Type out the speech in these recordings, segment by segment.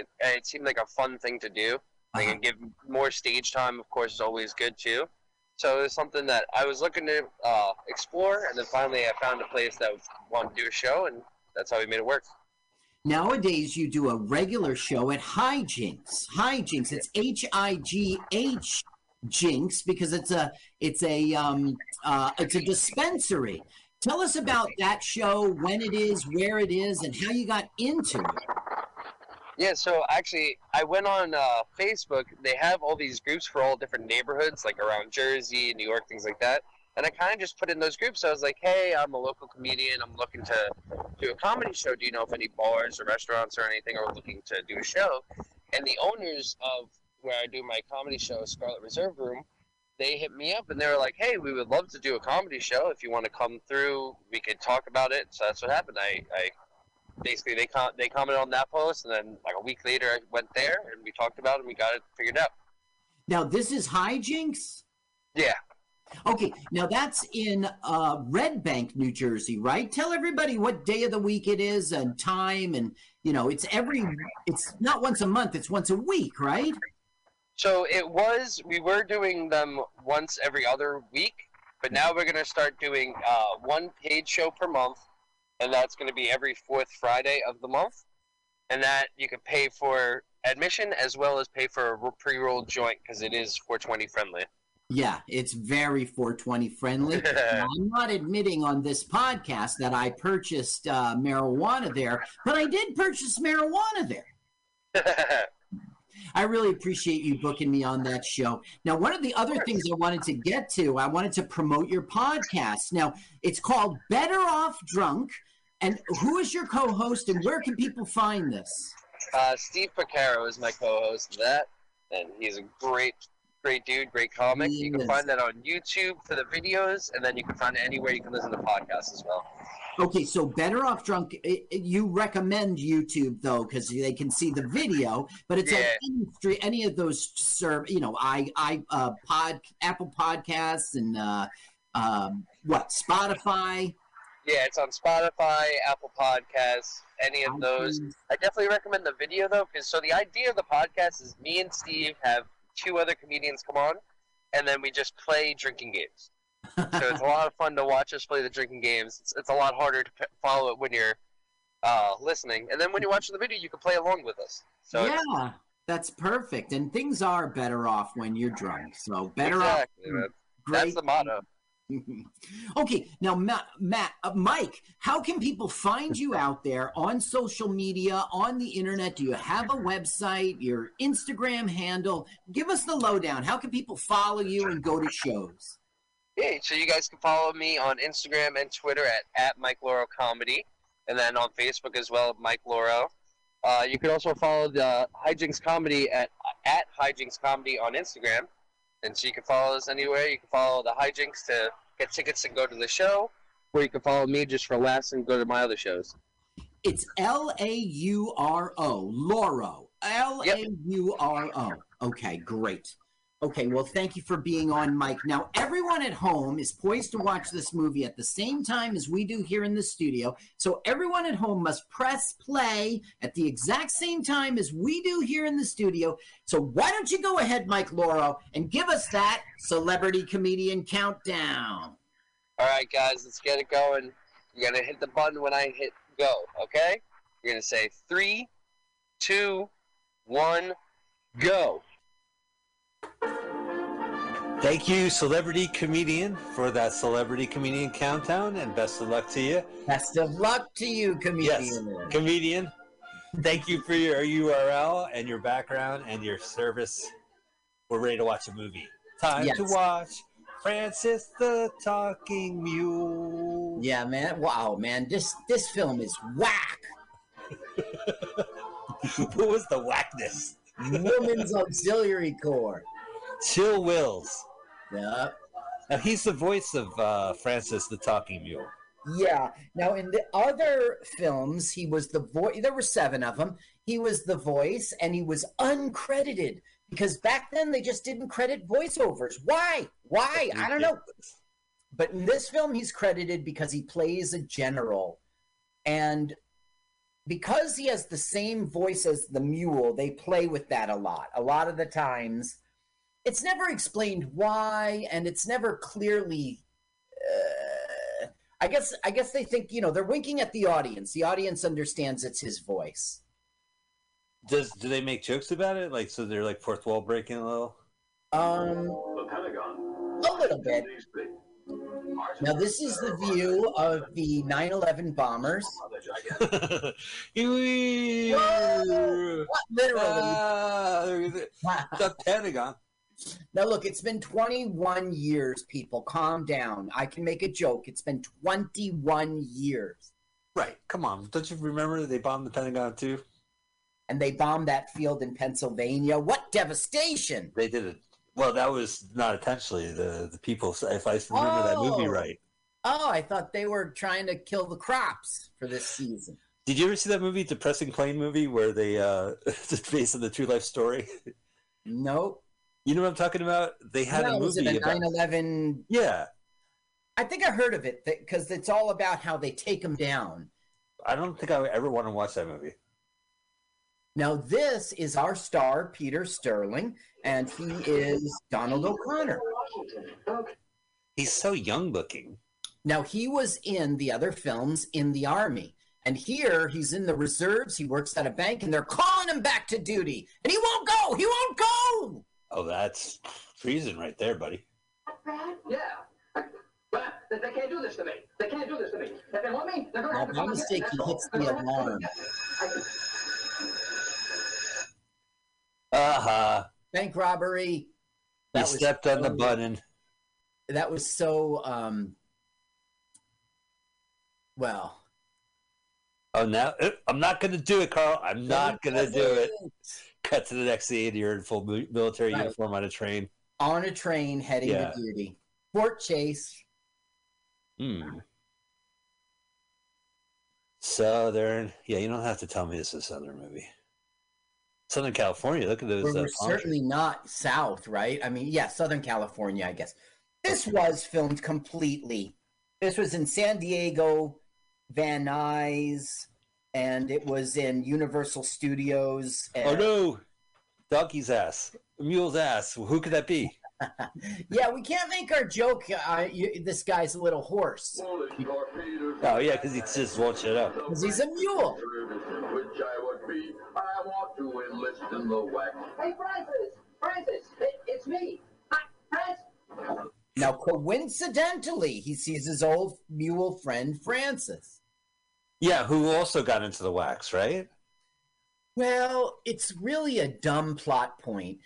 it, it seemed like a fun thing to do. Like Uh-huh. and give more stage time, of course, is always good too. So it was something that I was looking to uh, explore, and then finally I found a place that wanted to do a show, and that's how we made it work. Nowadays, you do a regular show at Hijinks. Hijinks. It's H I G H Jinx because it's a it's a um uh it's a dispensary. Tell us about that show, when it is, where it is, and how you got into it. Yeah, so actually, I went on uh, Facebook. They have all these groups for all different neighborhoods, like around Jersey, New York, things like that. And I kind of just put in those groups. I was like, hey, I'm a local comedian. I'm looking to do a comedy show. Do you know if any bars or restaurants or anything are looking to do a show? And the owners of where I do my comedy show, Scarlet Reserve Room, they hit me up and they were like, hey, we would love to do a comedy show. If you want to come through, we could talk about it. So that's what happened. I, I basically they com- they commented on that post, and then like a week later, I went there and we talked about it and we got it figured out. Now, this is Hijinks. Yeah, Okay, now that's in uh, Red Bank, New Jersey, right? Tell everybody what day of the week it is and time, and you know, it's every. It's not once a month; it's once a week, right? so it was we were doing them once every other week, but now we're gonna start doing uh, one paid show per month, and that's gonna be every fourth Friday of the month, and that you can pay for admission as well as pay for a pre-rolled joint because it is 420 friendly. Yeah, it's very 420 friendly. I'm not admitting on this podcast that I purchased uh, marijuana there, but I did purchase marijuana there. I really appreciate you booking me on that show. Now, one of the other things I wanted to get to, I wanted to promote your podcast. Now, it's called Better Off Drunk. And who is your co host and where can people find this? Uh, Steve Picaro is my co-host of that, and he's a great, great dude, great comic. He you can is. find that on YouTube for the videos, and then you can find it anywhere you can listen to podcasts as well. Okay, so Better Off Drunk, i- i- you recommend YouTube though, because they can see the video, but it's on Yeah. any, stre- any of those serve, you know, I, I, uh, pod, Apple Podcasts and, uh, um, what, Spotify? Yeah, it's on Spotify, Apple Podcasts, any of those. I definitely recommend the video though, because so the idea of the podcast is me and Steve have two other comedians come on, and then we just play drinking games. So it's a lot of fun to watch us play the drinking games. It's, it's a lot harder to p- follow it when you're uh, listening, and then when you're watching the video, you can play along with us. So yeah, that's perfect. And things are better off when you're drunk. So better exactly, off. Great. That's the motto. okay, now Matt, Matt uh, Mike, how can people find you out there on social media, on the internet? Do you have a website, your Instagram handle? Give us the lowdown. How can people follow you and go to shows? Yeah, so you guys can follow me on Instagram and Twitter at, at Mike Lauro Comedy, and then on Facebook as well, Mike Lauro. Uh, you can also follow the Hijinks Comedy at at Hijinks Comedy on Instagram, and so you can follow us anywhere. You can follow the Hijinks to get tickets and go to the show, or you can follow me just for laughs and go to my other shows. It's L A U R O, Loro. L A U R O. Okay, great. Okay, well, thank you for being on, Mike. Now, everyone at home is poised to watch this movie at the same time as we do here in the studio. So, everyone at home must press play at the exact same time as we do here in the studio. So, why don't you go ahead, Mike Lauro, and give us that celebrity comedian countdown? All right, guys, let's get it going. You're gonna hit the button when I hit go. Okay? You're gonna say three, two, one, go. Thank you, celebrity comedian, for that celebrity comedian countdown, and best of luck to you. Best of luck to you, comedian. Yes, comedian. Thank you for your URL and your background and your service. We're ready to watch a movie. Time to watch Francis the Talking Mule. Yeah, man. Wow, man. This this film is whack. what was the whackness? Women's Auxiliary Corps. Chill Wills. Yeah. Now he's the voice of uh, Francis the Talking Mule. Yeah. Now, in the other films, he was the voice. There were seven of them. He was the voice, and he was uncredited because back then they just didn't credit voiceovers. Why? Why? I don't know. But in this film, he's credited because he plays a general, and because he has the same voice as the mule, they play with that a lot. A lot of the times, it's never explained why, and it's never clearly. Uh, I guess. I guess they think you know they're winking at the audience. The audience understands it's his voice. Does do they make jokes about it? Like so, they're like fourth wall breaking a little. Um, The Pentagon. a little bit. Now this is the view of the 9/11 bombers. You- literally? Ah, the Pentagon. Now, look, it's been 21 years, people. Calm down. I can make a joke. It's been 21 years. Right. Come on. Don't you remember they bombed the Pentagon too? And they bombed that field in Pennsylvania. What devastation! They did it. Well, that was not intentionally. The the people, if I remember that movie Oh. right. Oh, I thought they were trying to kill the crops for this season. Did you ever see that movie, Depressing Plane movie, where they uh it's based on the true life story? Nope. You know what I'm talking about? They had no, a was it movie a about. 9 11? Yeah, I think I heard of it because it's all about how they take them down. I don't think I ever want to watch that movie. Now, this is our star, Peter Sterling, and he is Donald O'Connor. He's so young looking. Now, he was in the other films in the Army. And here he's in the reserves. He works at a bank, and they're calling him back to duty. And he won't go. He won't go. Oh, that's treason right there, buddy. Bad? Yeah. But they they can't do this to me. They can't do this to me. If they want me, they're going to Well, have to by come and mistake, get he me. hits the alarm. Uh-huh. Bank robbery. He That was stepped on the button. That was so. um Well, Oh, now uh, I'm not going to do it, Carl. I'm not going to do it. Cut to the next scene. You're in full military Right. uniform on a train. On a train heading Yeah. to duty. Fort Chase. Hmm. Southern. Yeah, you don't have to tell me this is a Southern movie. Southern California. Look at those. We're, uh, we're certainly not South, right? I mean, yeah, Southern California, I guess. This was filmed completely. This was in San Diego, Van Nuys, and it was in Universal Studios. trees. Oh no, donkey's ass, mule's ass. Who could that be? Yeah, we can't make our joke. Uh, you, this guy's a little horse Oh yeah, because he just won't shut up. because he's a mule. Which I would be. I want to enlist in the. Hey, Francis! Francis! It, it's me! Francis! Now, coincidentally, he sees his old mule friend Francis. Yeah, who also got into the WACs, right? Well, it's really a dumb plot point.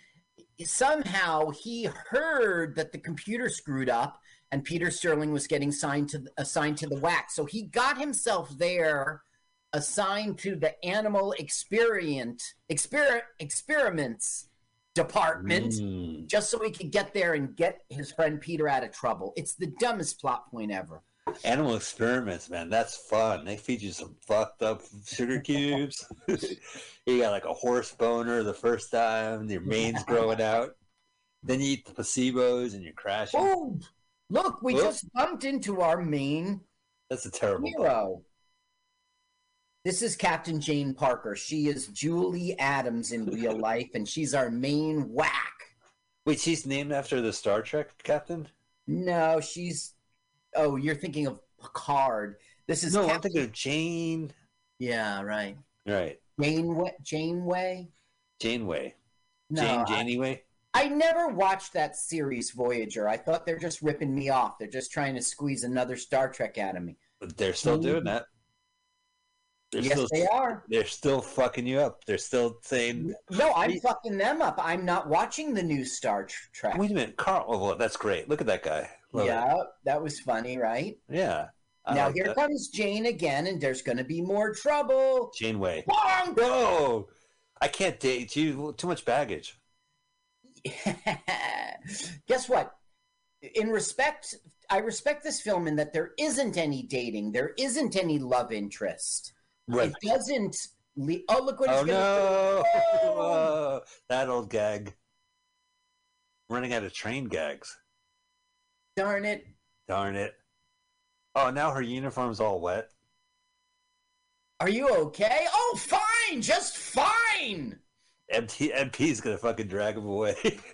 Somehow he heard that the computer screwed up and Peter Sterling was getting signed to assigned to the WACs. So he got himself there assigned to the animal experiment exper, experiments department Mm. just so he could get there and get his friend Peter out of trouble. It's the dumbest plot point ever. Animal experiments, man. That's fun. They feed you some fucked up sugar cubes. you got like a horse boner the first time. Your mane's growing out. Then you eat the placebos and you're crashing. Oh, look, we just bumped into our main That's a terrible. hero. This is Captain Jane Parker. She is Julie Adams in real life, and she's our main whack. Wait, she's named after the Star Trek captain? No, she's. Oh, you're thinking of Picard. This is No, I'm Captain. thinking of Jane. Yeah, right. Right, Janeway. Janeway. Janeway. No, Jane I, Janeway. I never watched that series, Voyager. I thought they're just ripping me off. They're just trying to squeeze another Star Trek out of me. But they're still doing that. They're yes, still they are. they're still fucking you up. They're still saying, No, I'm fucking them up. I'm not watching the new Star Trek. "Wait a minute, Carl." Oh, well, that's great. Look at that guy. Love it. yeah, that was funny, right? yeah. I now like here that. comes Jane again, and there's going to be more trouble. Janeway. Bonk! Bro, I can't date you. Too much baggage. Guess what? In respect, I respect this film in that there isn't any dating, there isn't any love interest. Right. It doesn't. Le- oh, look what he's Oh gonna no! Oh! Oh, that old gag. Running out of train gags. Darn it! Darn it. Oh, now her uniform's all wet. Are you okay? Oh, fine, just fine. MT MP's gonna fucking drag him away.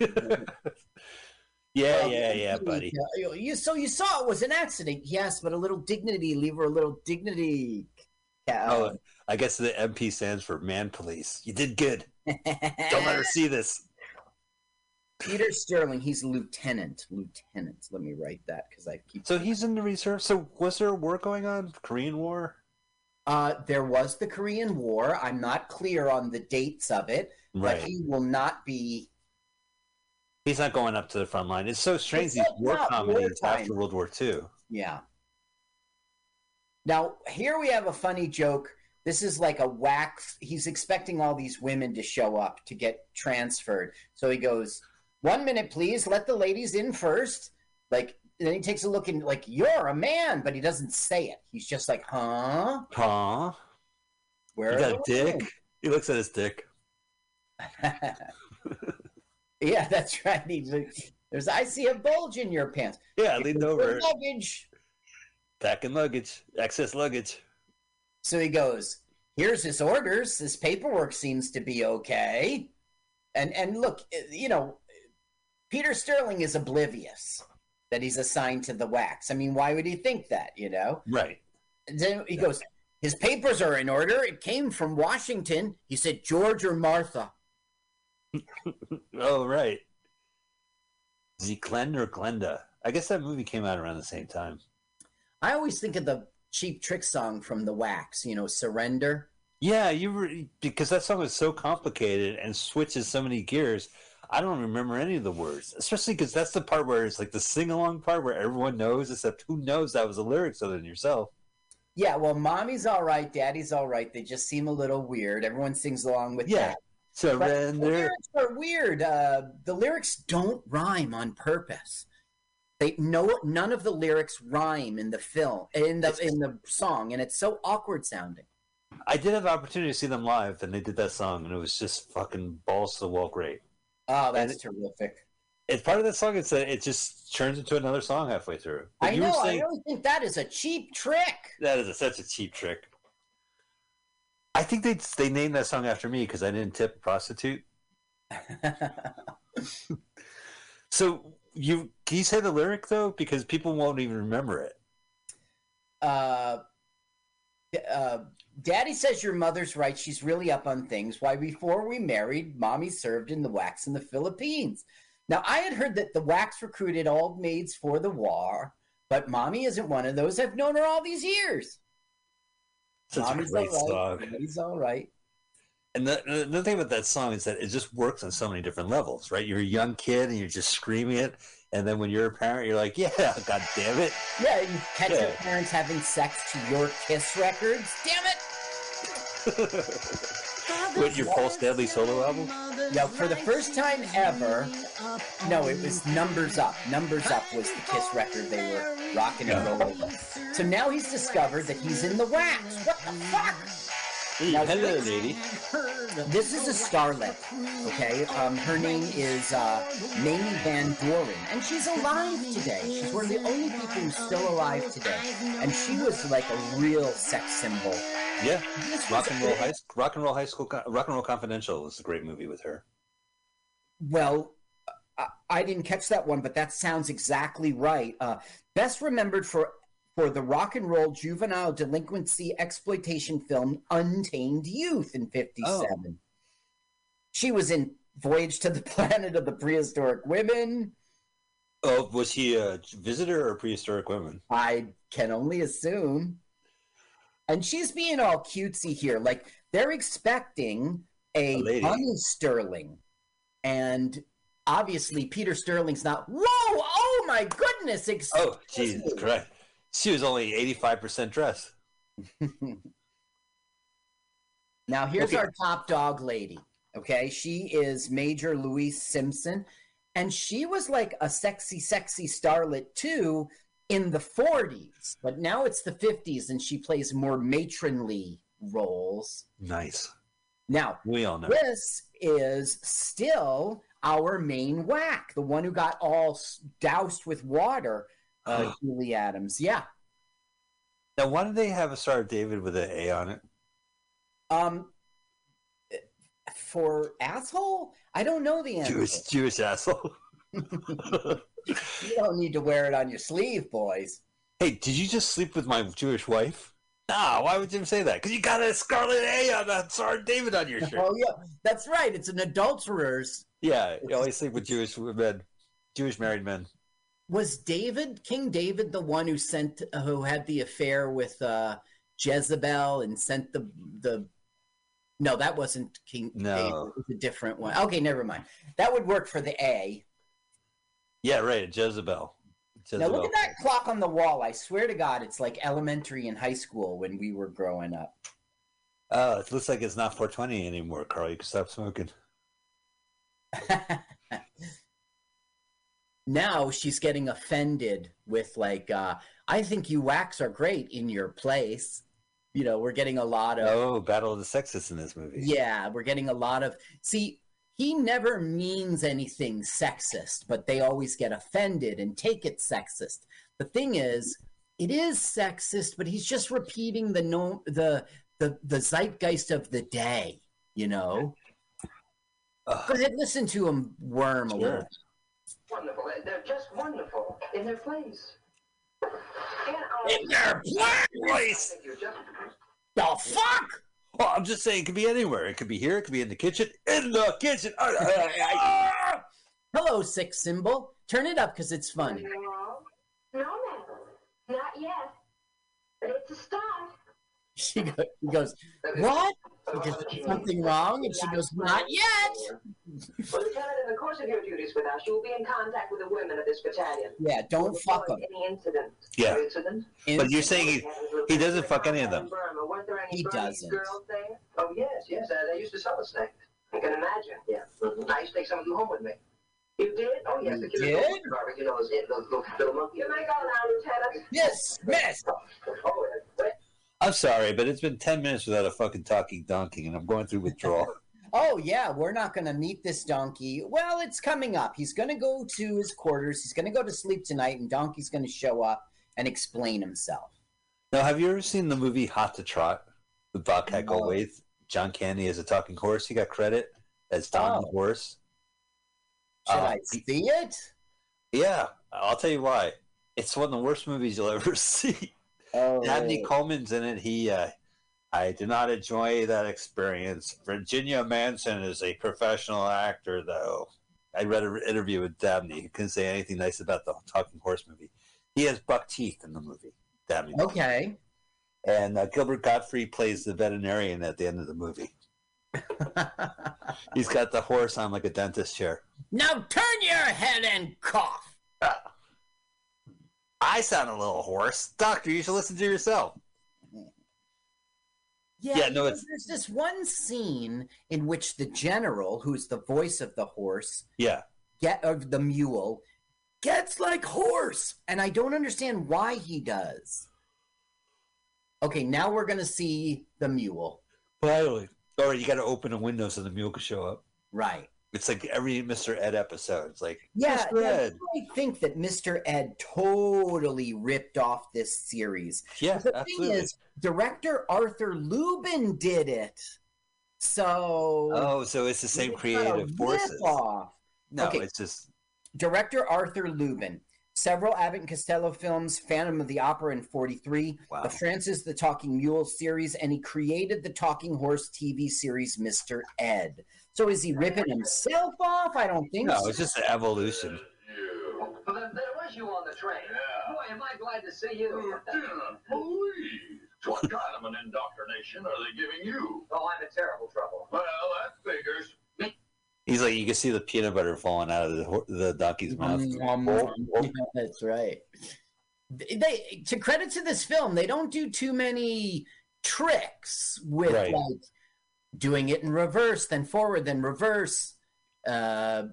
yeah, yeah, yeah, buddy. You, you so you saw it was an accident, yes, but a little dignity, leave her a little dignity. Yeah. Oh, I guess the MP stands for man police. You did good. Don't let her see this. Peter Sterling, he's lieutenant. Lieutenant. Let me write that because I keep. So he's in the reserve. So was there a war going on? Korean War? Uh, there was the Korean War. I'm not clear on the dates of it, Right. but he will not be. He's not going up to the front line. It's so strange It's these war comedies wartime. after World War II. Yeah. Now here we have a funny joke. This is like a whack. He's expecting all these women to show up to get transferred. So he goes, "One minute, please. Let the ladies in first. Like, then he takes a look and like, "You're a man," but he doesn't say it. He's just like, "Huh? Huh? Where You are got a dick? women?" He looks at his dick. yeah, that's right. He's like, There's, I see a bulge in your pants. Yeah, I leaned over. Luggage. Packing luggage. Excess luggage. So he goes, "Here's his orders. His paperwork seems to be okay." And and look, you know, Peter Sterling is oblivious that he's assigned to the WACs. I mean, why would he think that? You know. Right. And then he goes, "His papers are in order. It came from Washington." He said, "George or Martha." Oh, right. Is he Glenn or Glenda? I guess that movie came out around the same time. I always think of the Cheap Trick song from the WACs. You know, "Surrender." Yeah, you were because that song is so complicated and switches so many gears. I don't remember any of the words, especially because that's the part where it's like the sing along part where everyone knows, except who knows that was the lyrics other than yourself. Yeah, well, mommy's all right, daddy's all right. They just seem a little weird. Everyone sings along with Yeah. that. But the lyrics are weird. Uh, the lyrics don't rhyme on purpose. They no none of the lyrics rhyme in the film in the in the song, and it's so awkward sounding. I did have the opportunity to see them live, and they did that song, and it was just fucking balls to the wall great. Oh, that's terrific. It's part of that song. It's that it just turns into another song halfway through. But I know. were I saying really think that is a cheap trick. that is a, such a cheap trick. I think they they named that song after me because I didn't tip a prostitute. So you can you say the lyric though because people won't even remember it. uh, uh, Daddy says your mother's right. She's really up on things. Why, before we married, mommy served in the WACs in the Philippines. Now, I had heard that the WACs recruited old maids for the war, but mommy isn't one of those. I've known her all these years. Such Mommy's a great all song. right. Mommy's all right. And the, the thing about that song is that it just works on so many different levels, right? You're a young kid and you're just screaming it, and then when you're a parent, you're like, "Yeah, god damn it!" Yeah, you catch your parents having sex to your Kiss records. Damn it! What your Paul Stanley solo album? Yeah, for the first time ever, no, it was Numbers Up. Numbers Up was the Kiss record they were rocking and rolling. So now he's discovered that he's in the WACs. What the fuck? Hello, this- lady. This is a starlet, okay? Um, her name is uh, Mamie Van Doren, and she's alive today. She's one of the only people who's still alive today. And she was like a real sex symbol. Yeah, Rock and Roll High Rock and Roll High School Rock and Roll Confidential was a great movie with her. Well, I, I didn't catch that one, but that sounds exactly right. Uh, best remembered for for the rock and roll juvenile delinquency exploitation film Untamed Youth in '57. She was in Voyage to the Planet of the Prehistoric Women. Oh, was he a visitor or prehistoric women? I can only assume. And she's being all cutesy here. Like they're expecting a, A. Bunny Sterling. And obviously Peter Sterling's not whoa, oh my goodness, excuse Oh, Jesus. Christ! She was only eighty-five percent dressed. Now here's Okay. our top dog lady. Okay, she is Major Louise Simpson, and she was like a sexy, sexy starlet too in the 40s, but now it's the 50s, and she plays more matronly roles. Nice. Now, We all know. this is still our main whack, the one who got all doused with water, uh, Julie Adams. Yeah. Now, why did they have a Star of David with an A on it? Um, for asshole, I don't know the answer. Jewish Jewish asshole. You don't need to wear it on your sleeve, boys. hey, did you just sleep with my Jewish wife? Nah, why would you say that? Because you got a scarlet A on that Sergeant David on your shirt. Oh yeah, that's right. It's an adulterer's. Yeah, you always sleep with Jewish men, Jewish married men. Was David King David the one who sent who had the affair with uh, Jezebel and sent the the? No, that wasn't King. No. David. It was a different one. Okay, never mind. That would work for the A. Yeah, right, Jezebel. Now Jezebel. look at that clock on the wall. I swear to God, it's like elementary and high school when we were growing up. Oh, it looks like it's not 420 anymore, Carl. You can stop smoking. now she's getting offended with like uh i think you WACs are great in your place. You know we're getting a lot of Oh, Battle of the Sexes in this movie. yeah we're getting a lot of see he never means anything sexist but they always get offended and take it sexist. The thing is it is sexist but he's just repeating the no the the, the zeitgeist of the day you know? Ugh. go ahead listen to him worm a little Wonderful. They're just wonderful in their place. And, um, In their place! think you're just the fuck Well, I'm just saying, it could be anywhere. It could be here. It could be in the kitchen. In the kitchen. Ah, ah. Hello, six symbol. Turn it up because it's funny. No, no, not yet. But it's a start. She go, he goes, What? Is there something wrong? And she goes, Not yet. Well, Lieutenant, in the course of your duties with us, you will be in contact with the women of this battalion. Yeah, don't fuck him. Any incident? Yeah. Incident? But you're saying he, he doesn't fuck any of them. Burma. Weren't there any He doesn't. Oh, yes, yes. Uh, they used to sell us snakes. I can imagine. Yeah. I used to take some of them home with me. You did? Oh, yes. You the kids did? garbage. You know, those, those little, little monkeys. You may go now, Lieutenant. Yes, miss. Oh, wait. I'm sorry, but it's been 10 minutes without a fucking talking donkey, and I'm going through withdrawal. Oh, yeah, we're not going to meet this donkey. Well, it's coming up. He's going to go to his quarters. He's going to go to sleep tonight, and Donkey's going to show up and explain himself. now, have you ever seen the movie Hot to Trot with Bobcat No. Goldthwait? John Candy as a talking horse. He got credit as Don the Oh. Horse. Should Uh, I see it? Yeah, I'll tell you why. It's one of the worst movies you'll ever see. Oh, Dabney Coleman's in it. He, uh, I did not enjoy that experience. Virginia Madsen is a professional actor, though. I read an interview with Dabney. He couldn't say anything nice about the Talking Horse movie. He has buck teeth in the movie. Dabney. okay. And uh, Gilbert Gottfried plays the veterinarian at the end of the movie. He's got the horse on like a dentist chair. now turn your head and cough. I sound a little hoarse. Doctor, you should listen to yourself. Yeah, Yeah, no, it's- there's this one scene in which the general, who's the voice of the horse, Yeah. get of the mule, gets like horse, and I don't understand why he does. Okay, now we're gonna see the mule. Finally. Or you got to open a window so the mule can show up. Right. It's like every Mr. Ed episode. It's like, Yeah, Mr. yeah, Ed. I think that Mr. Ed totally ripped off this series. Yeah, the absolutely. thing is, director Arthur Lubin did it. So oh, so it's the same it's not a creative forces. rip-off. No, Okay. it's just Director Arthur Lubin. Several Abbott and Costello films, Phantom of the Opera in 43, wow. the Francis the Talking Mule series, and he created the Talking Horse TV series Mr. Ed. So is he ripping himself off? I don't think so. No, so. it's just an evolution. Well, then, there was you on the train. Yeah. Boy, am I glad to see you. Lieutenant, please. What kind of an indoctrination are they giving you? Oh, I'm in terrible trouble. Well, that figures. He's like, you can see the peanut butter falling out of the, the donkey's mouth. Mm, yeah, oh, oh. that's right. They to credit to this film, they don't do too many tricks with Right. like doing it in reverse, then forward, then reverse. Uh,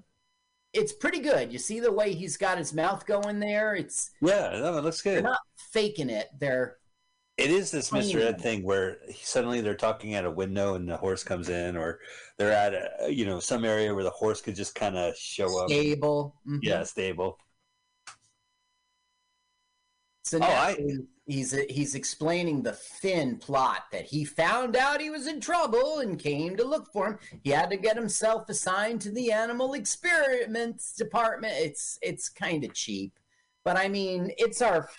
it's pretty good. You see the way he's got his mouth going there. It's Yeah, no, it looks good. they're not faking it. They're It is this Mr. Ed thing where suddenly they're talking at a window and the horse comes in, or they're at a, you know some area where the horse could just kind of show up. stable. Mhm. Yeah, stable. So Oh, I- he's he's explaining the thin plot that he found out he was in trouble and came to look for him. He had to get himself assigned to the animal experiments department. It's it's kind of cheap, but I mean, it's our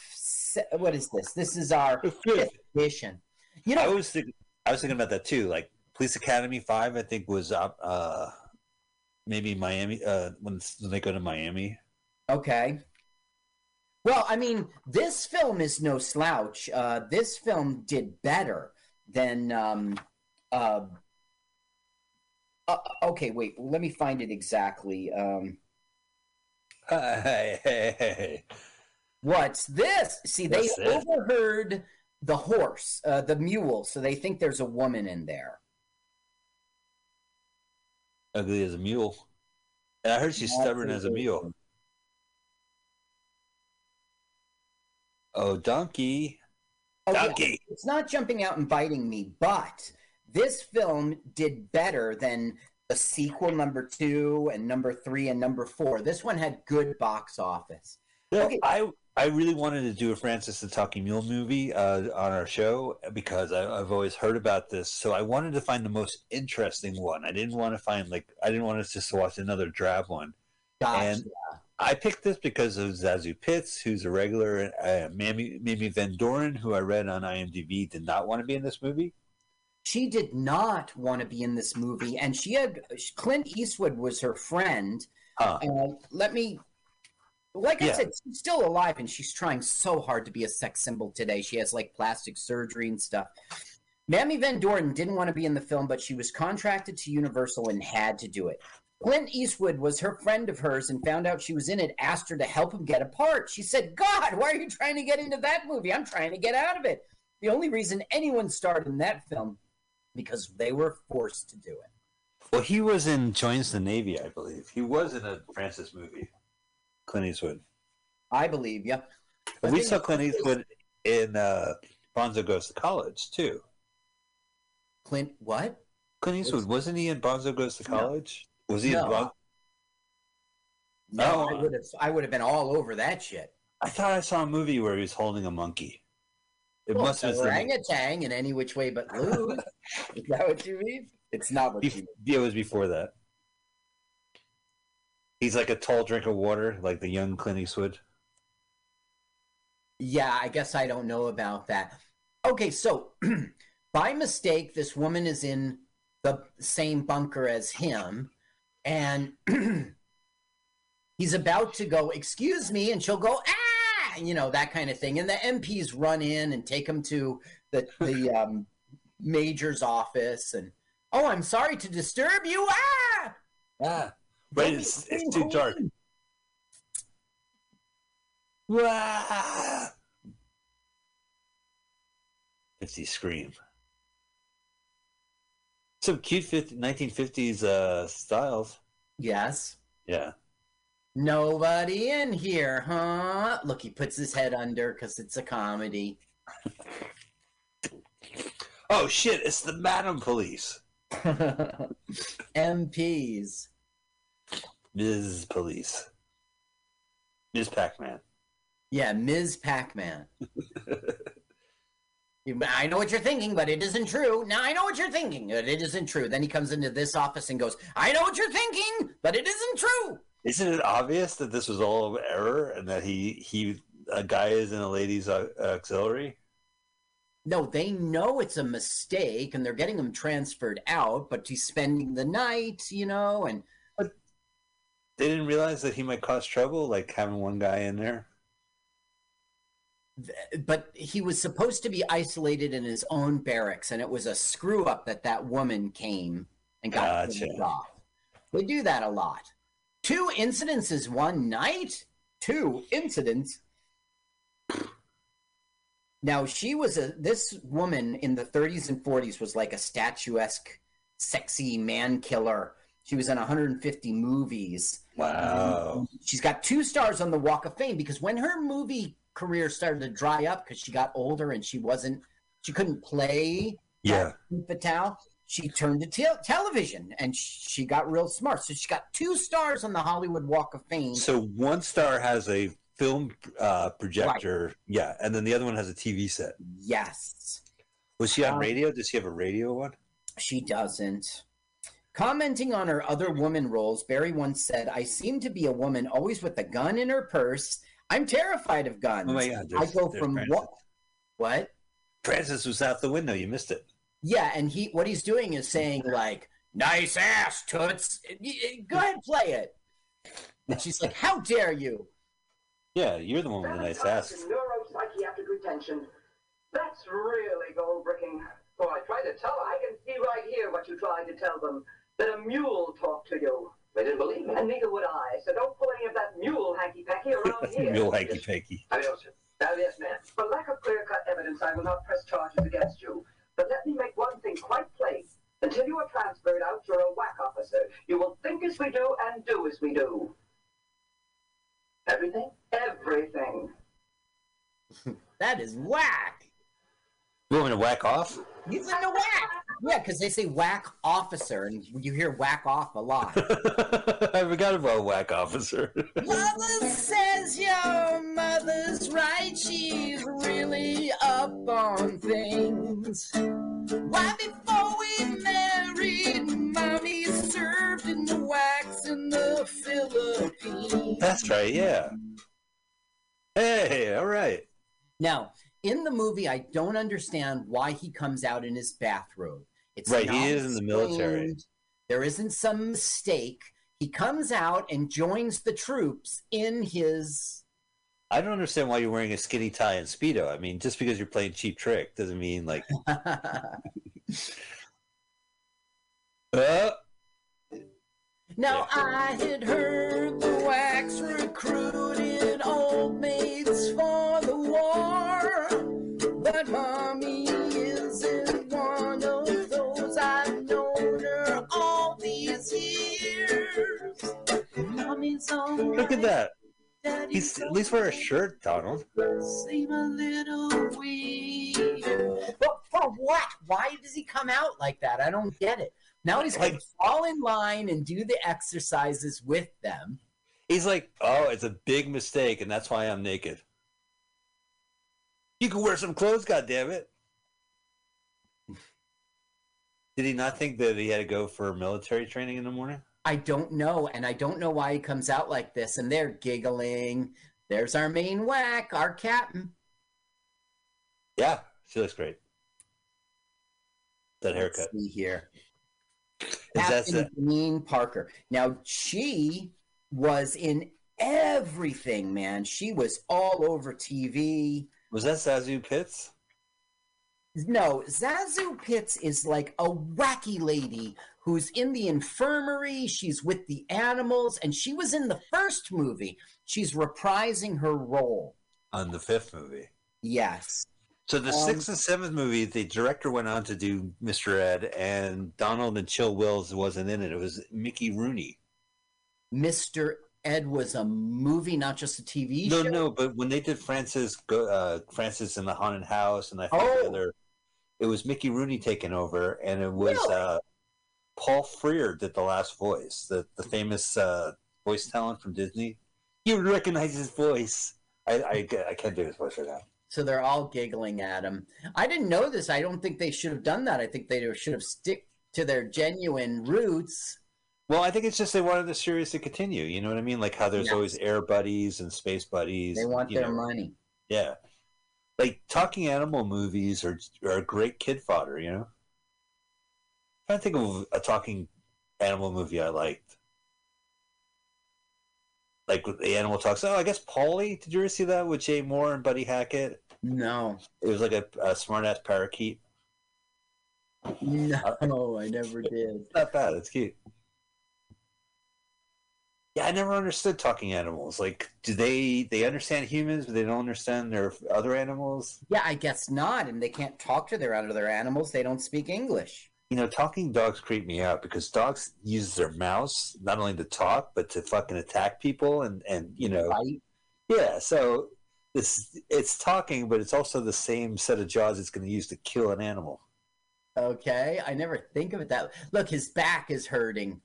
what is this? This is our fifth edition. You know, I was thinking, I was thinking about that too. Like Police Academy Five, I think was up. Uh, maybe Miami. Uh, when, when they go to Miami. Okay. Well, I mean, this film is no slouch. Uh, this film did better than. Um, uh, uh, okay, wait. Let me find it exactly. Um, Hey, hey, hey. what's this? See, they this? overheard the horse, uh, the mule, so they think there's a woman in there. Ugly as a mule. And I heard she's stubborn as a mule. Oh, donkey. Oh, yeah. Donkey. it's not jumping out and biting me, but this film did better than the sequel number two and number three and number four. This one had good box office. Yeah, Okay. I I really wanted to do a Francis the Talking Mule movie uh, on our show because I, I've always heard about this. So I wanted to find the most interesting one. I didn't want to find like I didn't want us just to watch another drab one. Gosh, And I picked this because of ZaSu Pitts, who's a regular. Uh, Mamie, Mamie Van Doren, who I read on IMDb, did not want to be in this movie. she did not want to be in this movie, and she had Clint Eastwood was her friend. Huh. Uh, let me, like I Yeah. said, she's still alive, and she's trying so hard to be a sex symbol today. She has like plastic surgery and stuff. Mamie Van Doren didn't want to be in the film, but she was contracted to Universal and had to do it. Clint Eastwood was her friend of hers and found out she was in it, asked her to help him get a part. She said, God, why are you trying to get into that movie? I'm trying to get out of it. The only reason anyone starred in that film because they were forced to do it. Well, he was in Joins the Navy, I believe. He was in a Francis movie. Clint Eastwood. I believe yeah. But we saw Clint Eastwood in uh, Bonzo Goes to College too. Clint, what? Clint Eastwood wasn't he in Bonzo Goes to. College? Was he No. in Bon- No, Oh. I would have. I would have been all over that shit. I thought I saw a movie where he was holding a monkey. It must have been orangutan in any which way but loose. Is that what you mean? It's not what you mean. it was before that. He's like a tall drink of water, like the young Clint Eastwood. Yeah, I guess I don't know about that. Okay, so by mistake, this woman is in the same bunker as him, and he's about to go, Excuse me, and she'll go, Ah, you know, that kind of thing. And the MPs run in and take him to the, the um, major's office, and oh, I'm sorry to disturb you. Ah! Ah, but it's, it's too dark. Wah! It's the scream. Some cute 50, 1950s uh, styles. Yes. Yeah. Nobody in here, huh? Look, he puts his head under because it's a comedy. Oh shit! It's the Madam Police, MPs. Ms. Police, Ms. Pac-Man. Yeah, Ms. Pac Man. I know what you're thinking, but it isn't true. Now I know what you're thinking, but it isn't true. Then he comes into this office and goes, I know what you're thinking, but it isn't true. Isn't it obvious that this was all an error and that he he a guy is in a lady's auxiliary? No, they know it's a mistake and they're getting him transferred out, but he's spending the night, you know, and but They didn't realize that he might cause trouble, like having one guy in there. But he was supposed to be isolated in his own barracks, and it was a screw up that that woman came and got Gotcha. kicked off. They do that a lot. Two incidences one night. Two incidents. Now she was a this woman in the 30s and 40s was like a statuesque, sexy man killer. She was in 150 movies. Wow. She's got two stars on the Walk of Fame because when her movie career started to dry up because she got older and she wasn't, she couldn't play Yeah. Fatale, she turned to te- television and she got real smart. So she got two stars on the Hollywood Walk of Fame. So one star has a film uh, projector. Yeah, and then the other one has a TV set. Yes. Was she on Um, radio? Does she have a radio one? She doesn't. Commenting on her other woman roles, Bari once said, I seem to be a woman always with a gun in her purse. I'm terrified of guns. Oh my god! I go from Francis. what? What? Francis was out the window. You missed it. Yeah, and he what he's doing is saying like, "Nice ass, toots." Y- y- Go ahead, play it. And she's like, "How dare you?" Yeah, you're the one with the nice ass. In neuropsychiatric retention. That's really gold bricking. Oh, I tried to tell. I can see right here what you tried to tell them. That a mule talked to you. They didn't believe me. And neither would I. So don't pull any of that mule hanky-panky around here. Mule hanky panky. Adios. Yes, ma'am. For lack of clear-cut evidence, I will not press charges against you. But let me make one thing quite plain. Until you are transferred out, you're a whack officer. You will think as we do and do as we do. Everything? Everything. That is whack. You want me to whack off? He's in the whack. Yeah, because they say whack officer, and you hear whack off a lot. I forgot about whack officer. Mother says your mother's right. She's really up on things. Why before we married, mommy served in the WACs in the Philippines. That's right. Yeah. Hey, all right. Now, in the movie, I don't understand why he comes out in his bathrobe. It's Right, he is in the military. There isn't some mistake. He comes out and joins the troops in his. I don't understand why you're wearing a skinny tie and speedo. I mean, just because you're playing cheap trick doesn't mean like. Uh, now, I had heard the WACs recruited old maids for the war, but mommy look at that. Daddy's He's at least wear a shirt, Donald. Seem a little weird. But for what? Why does he come out like that? I don't get it. Now he's like to fall in line and do the exercises with them. He's like, oh, it's a big mistake, and that's why I'm naked. You can wear some clothes, goddammit. Did he not think that he had to go for military training in the morning? I don't know, and I don't know why he comes out like this. And they're giggling. There's our main whack, our captain. Yeah, she looks great. That haircut. Let's see here. Is that Captain Janine Parker. Now she was in everything, man. She was all over TV. was that ZaSu Pitts? No, ZaSu Pitts is like a wacky lady who's in the infirmary. She's with the animals, and she was in the first movie. She's reprising her role. on the fifth movie. Yes. So the Um, sixth and seventh movie, the director went on to do Mr. Ed, and Donald and Chill Wills wasn't in it. It was Mickey Rooney. Mr. Ed was a movie, not just a TV No, show. no, but when they did Francis, go, uh, Francis in the haunted house, and I think Oh. the other, it was Mickey Rooney taking over, and it was Really? uh, Paul Frees did the last voice, the the famous uh, voice talent from Disney. You would recognize his voice. I, I, I can't do his voice right now. So they're all giggling at him. I didn't know this. I don't think they should have done that. I think they should have stick to their genuine roots. Well, I think it's just they wanted the series to continue. You know what I mean? Like how there's Yes. always air buddies and space buddies. They want their know. money. Yeah. Like talking animal movies are are great kid fodder, you know? I'm trying to think of a talking animal movie I liked. Like the animal talks. Oh, I guess Polly. Did you ever see that with Jay Mohr and Buddy Hackett? No, It was like a, a smart ass parakeet. no, uh, I never did. It's not bad. It's cute. Yeah, I never understood talking animals. Like, do they they understand humans, but they don't understand their other animals? Yeah, I guess not. And they can't talk to their other animals. They don't speak English. You know, talking dogs creep me out because dogs use their mouths not only to talk but to fucking attack people and and you know Right? yeah. So this it's talking, but it's also the same set of jaws it's going to use to kill an animal. Okay. I never think of it that Look, his back is hurting.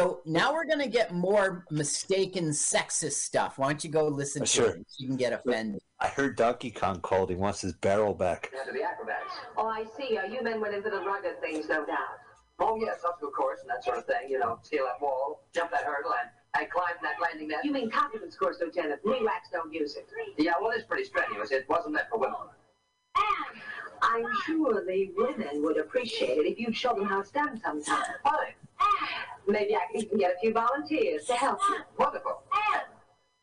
So now we're gonna get more mistaken sexist stuff. Why don't you go listen Uh, to sure. it? so You can get offended. I heard Donkey Kong called. He wants his barrel back. Down to the acrobats. Oh, I see. Uh, you men went into the rugged things, no doubt. Oh, yes, obstacle course and that sort of thing. You know, scale that wall, jump that hurdle, and, and climb that landing net. You mean confidence course, Lieutenant. Relax, don't use it. Yeah, well, it's pretty strenuous. It wasn't meant for women. And I'm sure the women would appreciate it if you'd show them how it's done sometime. Fine. Maybe I can even get a few volunteers to help you. Wonderful.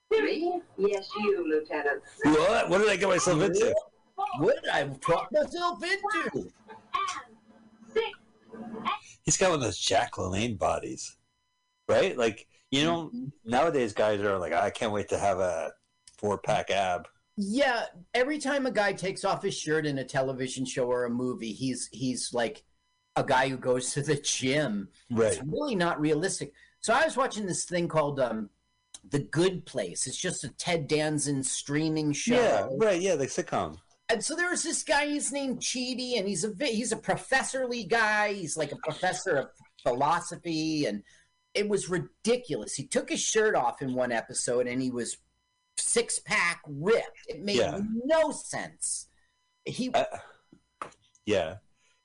Me? Yes, you, Lieutenant. What? What did I get myself into? What did I talk myself into? He's got one of those Jack LaLanne bodies, right? Like you know, nowadays guys are like, I can't wait to have a four pack ab. Yeah, every time a guy takes off his shirt in a television show or a movie, he's he's like a guy who goes to the gym. Right. It's really not realistic. So I was watching this thing called um, The Good Place. It's just a Ted Danson streaming show. Yeah. Right. Yeah. The sitcom. And so there was this guy. He's named Chidi, and he's a he's a professorly guy. He's like a professor of philosophy, and it was ridiculous. He took his shirt off in one episode, and he was six pack ripped. It made Yeah. no sense. He I, yeah.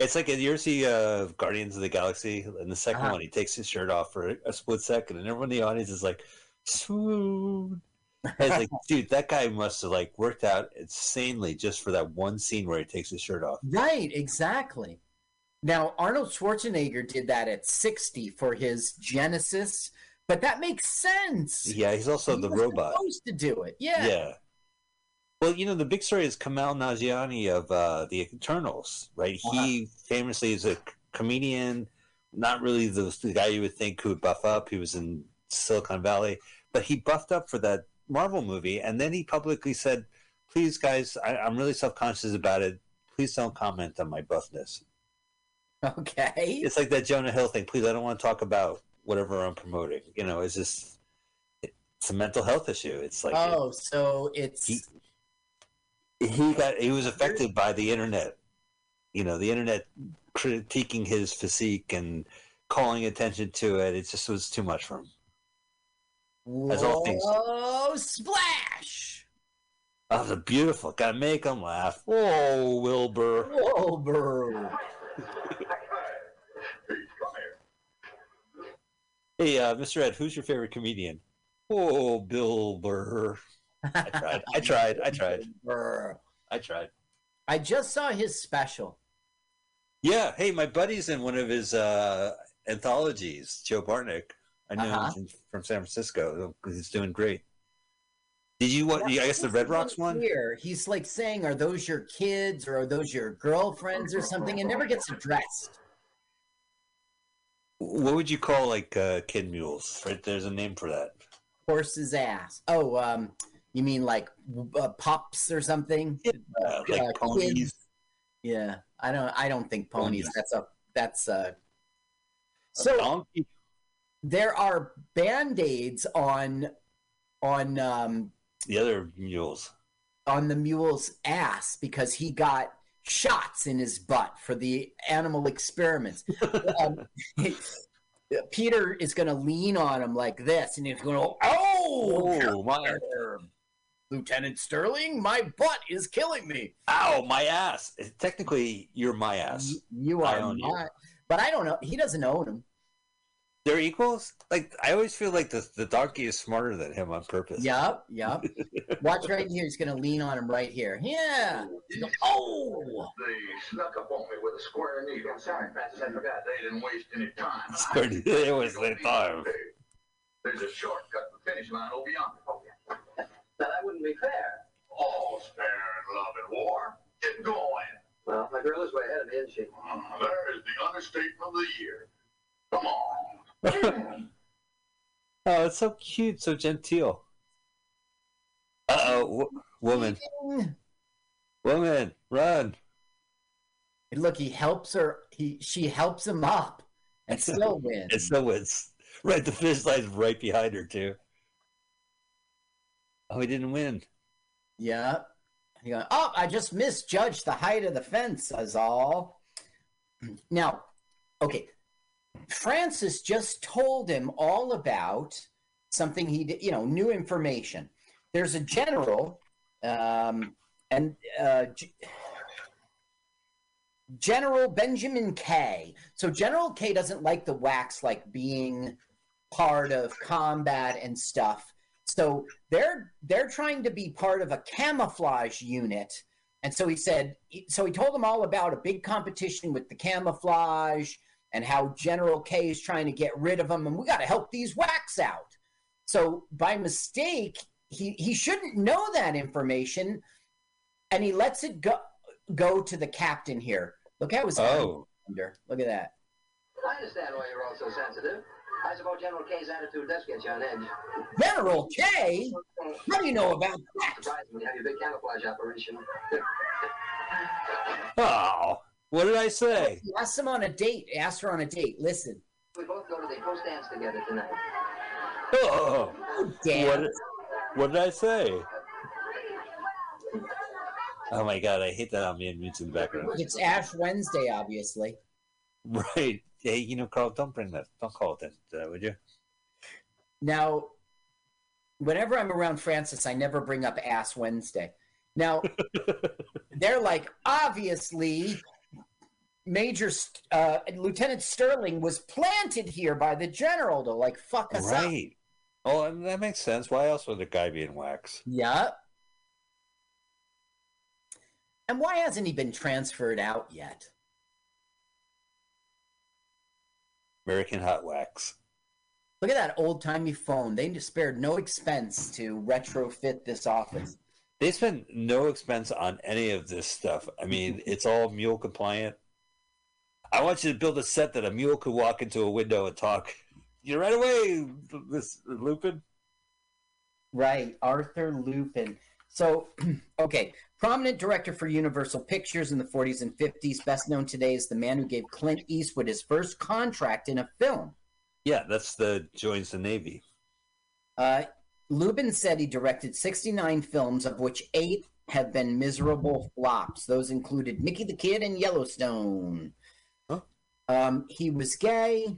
It's like you ever see uh, Guardians of the Galaxy? In the 2nd Uh-huh. one, he takes his shirt off for a split second, and everyone in the audience is like, "Swoon." And It's like, dude, that guy must have like worked out insanely just for that one scene where he takes his shirt off. right, exactly. Now Arnold Schwarzenegger did that at sixty for his Genisys, but that makes sense. Yeah, he's also He the was robot. supposed to do it. Yeah. Yeah. Well, you know, the big story is Kumail Nanjiani of uh, the Eternals, right? He famously is a comedian, not really the, the guy you would think who would buff up. He was in Silicon Valley, but he buffed up for that Marvel movie, and then he publicly said, "Please, guys, I, I'm really self conscious about it. Please don't comment on my buffness." Okay. It's like that Jonah Hill thing. Please, I don't want to talk about whatever I'm promoting. You know, it's just it's a mental health issue. It's like oh, so it's He- he got he was affected by the internet. You know the internet critiquing his physique and calling attention to it. It just was too much for him. As all things- Whoa, splash! oh the beautiful. Gotta make him laugh. Oh wilbur. Wilbur. hey uh, mr ed who's your favorite comedian? Oh bill burr i tried i tried i tried i tried I just saw his special. yeah hey my buddy's in one of his uh anthologies joe bartnick i know Uh-huh. him from san francisco he's doing great did you what i guess the red rocks one Here, he's like saying, "Are those your kids or are those your girlfriends or something?" It never gets addressed. What would you call like uh, kid mules? Right, there's a name for that. Horse's ass. Oh, um, you mean like uh, pups or something? Uh, like Uh, ponies. kids. Yeah, I don't. I don't think ponies. Ponies. That's a. That's a. A So donkey. there are band aids on, on um, The other mules. on the mule's ass because he got shots in his butt for the animal experiments. um, Peter is going to lean on him like this, and he's going to, oh, Oh my! Lieutenant Sterling, my butt is killing me. Ow, my ass! Technically, you're my ass. You are own you. But I don't know. He doesn't own him. They're equals. Like I always feel like the the donkey is smarter than him on purpose. Yep, yep. Watch right here. He's going to lean on him right here. Yeah. Oh. They snuck up on me with a square needle. Sorry, Francis, I forgot. They didn't waste any time. Square needle, they always let time. There's a shortcut to the finish line over yonder. Now, that wouldn't be fair. All fair in love and war. Get going. Well, my girl is way ahead of me, isn't she? Uh, there is the understatement of the year. Come on. Oh, it's so cute, so genteel. Uh oh, w- woman, woman, run! And look, he helps her. He she helps him up, and still wins. It's no wins. Right, the finish line's right behind her too. Oh, he didn't win. Yeah. He go, oh, I just misjudged the height of the fence, is all. Now, okay. Francis just told him all about something he did, you know, new information. There's a general, um, and uh, G- General Benjamin K. So General K doesn't like the WACs like being part of combat and stuff. So they're they're trying to be part of a camouflage unit. And so he said so he told them all about a big competition with the camouflage and how General K is trying to get rid of them and we got to help these WACs out. So by mistake, he he shouldn't know that information and he lets it go go to the captain here. Look how his Oh. under. Look at that. I understand why you're all so sensitive. I suppose General K's attitude does get you on edge. General K? How do you know about that? Surprising when you have your big camouflage operation. Oh, what did I say? Ask him on a date. Ask her on a date. Listen. we both go to the post dance together tonight. Oh, oh Damn. what, what did I say? Oh my god, I hate that I'm being mute in the background. It's Ash Wednesday, obviously. Right. Hey, you know, Carl, don't bring that. Don't call it that, uh, would you? Now, whenever I'm around Francis, I never bring up Ass Wednesday. Now, they're like, obviously, Major uh, Lieutenant Sterling was planted here by the general to like fuck us up. Right. Oh, and that makes sense. Why else would the guy be in WACs? Yep. And why hasn't he been transferred out yet? American hot wax. Look at that old timey phone. They spared no expense to retrofit this office. They spend no expense on any of this stuff. I mean, it's all mule compliant. I want you to build a set that a mule could walk into a window and talk. You right away, this Lubin. Right, Arthur Lubin. So, okay, prominent director for Universal Pictures in the 40s and 50s, best known today as the man who gave Clint Eastwood his first contract in a film. Yeah, that's the joins the Navy. Uh, Lubin said he directed 69 films, of which eight have been miserable flops. Those included Mickey the Kid and Yellowstone. Huh? Um, he was gay.